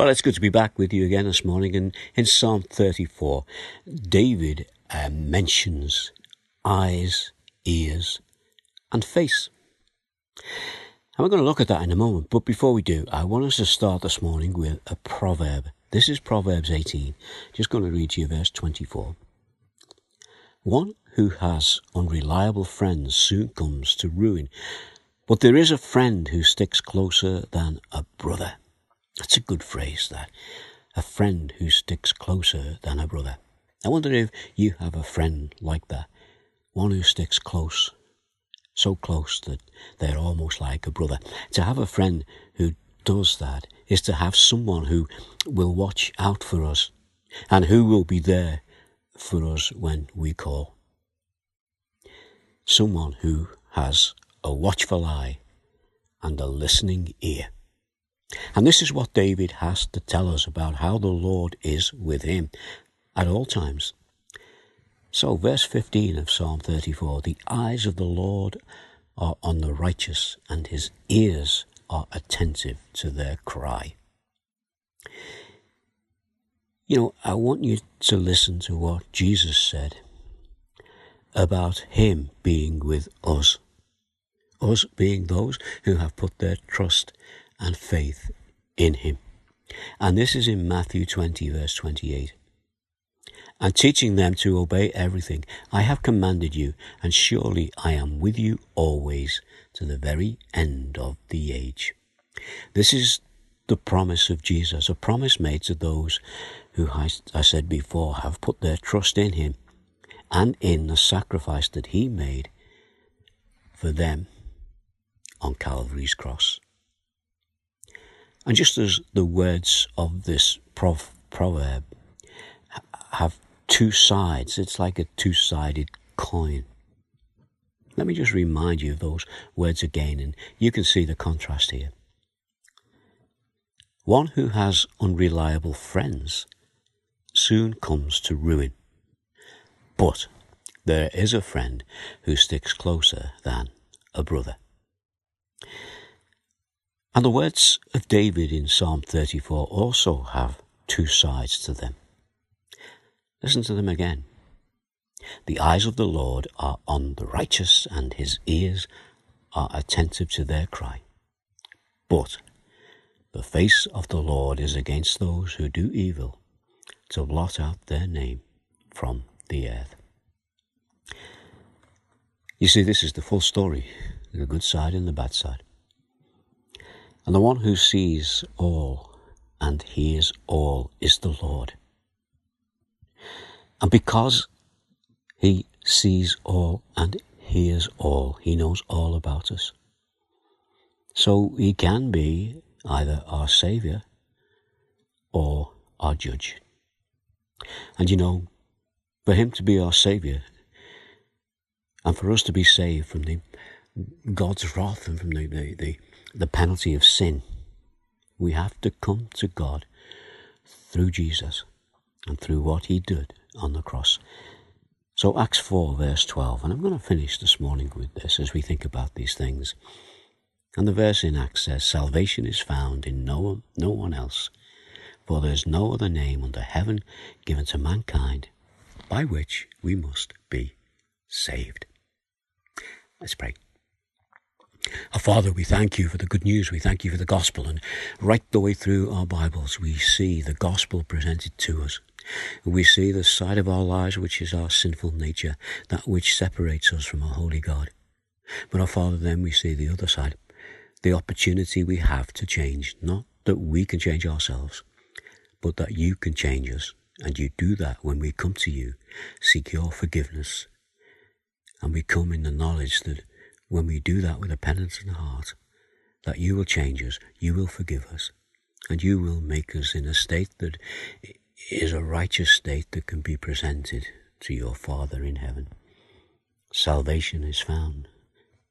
Well, it's good to be back with you again this morning. And in Psalm 34, David uh, mentions eyes, ears, and face. And we're going to look at that in a moment. But before we do, I want us to start this morning with a proverb. This is Proverbs 18. Just going to read to you verse 24. One who has unreliable friends soon comes to ruin, but there is a friend who sticks closer than a brother. That's a good phrase, that. A friend who sticks closer than a brother. I wonder if you have a friend like that. One who sticks close, so close that they're almost like a brother. To have a friend who does that is to have someone who will watch out for us and who will be there for us when we call. Someone who has a watchful eye and a listening ear. And this is what David has to tell us about how the Lord is with him at all times. So, verse 15 of Psalm 34 the eyes of the Lord are on the righteous, and his ears are attentive to their cry. You know, I want you to listen to what Jesus said about him being with us. Us being those who have put their trust and faith in him. And this is in Matthew 20, verse 28. And teaching them to obey everything I have commanded you, and surely I am with you always to the very end of the age. This is the promise of Jesus, a promise made to those who, I, I said before, have put their trust in him and in the sacrifice that he made for them on Calvary's cross. And just as the words of this prov- proverb have two sides, it's like a two sided coin. Let me just remind you of those words again, and you can see the contrast here. One who has unreliable friends soon comes to ruin, but there is a friend who sticks closer than a brother. And the words of David in Psalm 34 also have two sides to them. Listen to them again. The eyes of the Lord are on the righteous, and his ears are attentive to their cry. But the face of the Lord is against those who do evil, to blot out their name from the earth. You see, this is the full story the good side and the bad side. And the one who sees all and hears all is the Lord. And because he sees all and hears all, he knows all about us. So he can be either our Saviour or our Judge. And you know, for him to be our Saviour and for us to be saved from the God's wrath and from the, the, the the penalty of sin. We have to come to God through Jesus and through what he did on the cross. So, Acts 4, verse 12, and I'm going to finish this morning with this as we think about these things. And the verse in Acts says, Salvation is found in no, no one else, for there is no other name under heaven given to mankind by which we must be saved. Let's pray. Our Father, we thank you for the good news. We thank you for the gospel. And right the way through our Bibles, we see the gospel presented to us. We see the side of our lives which is our sinful nature, that which separates us from a holy God. But our Father, then we see the other side, the opportunity we have to change, not that we can change ourselves, but that you can change us. And you do that when we come to you, seek your forgiveness. And we come in the knowledge that when we do that with a penitent heart, that you will change us, you will forgive us, and you will make us in a state that is a righteous state that can be presented to your Father in heaven. Salvation is found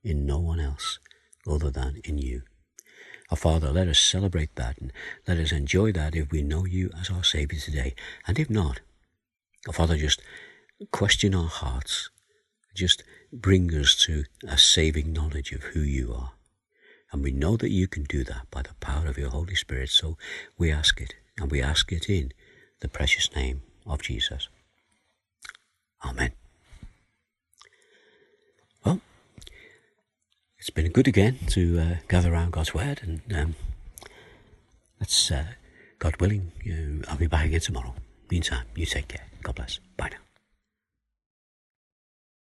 in no one else other than in you. Our Father, let us celebrate that and let us enjoy that if we know you as our Saviour today. And if not, our Father, just question our hearts. Just bring us to a saving knowledge of who you are. And we know that you can do that by the power of your Holy Spirit. So we ask it, and we ask it in the precious name of Jesus. Amen. Well, it's been good again to uh, gather around God's Word, and um, uh, God willing, uh, I'll be back again tomorrow. Meantime, you take care. God bless. Bye now.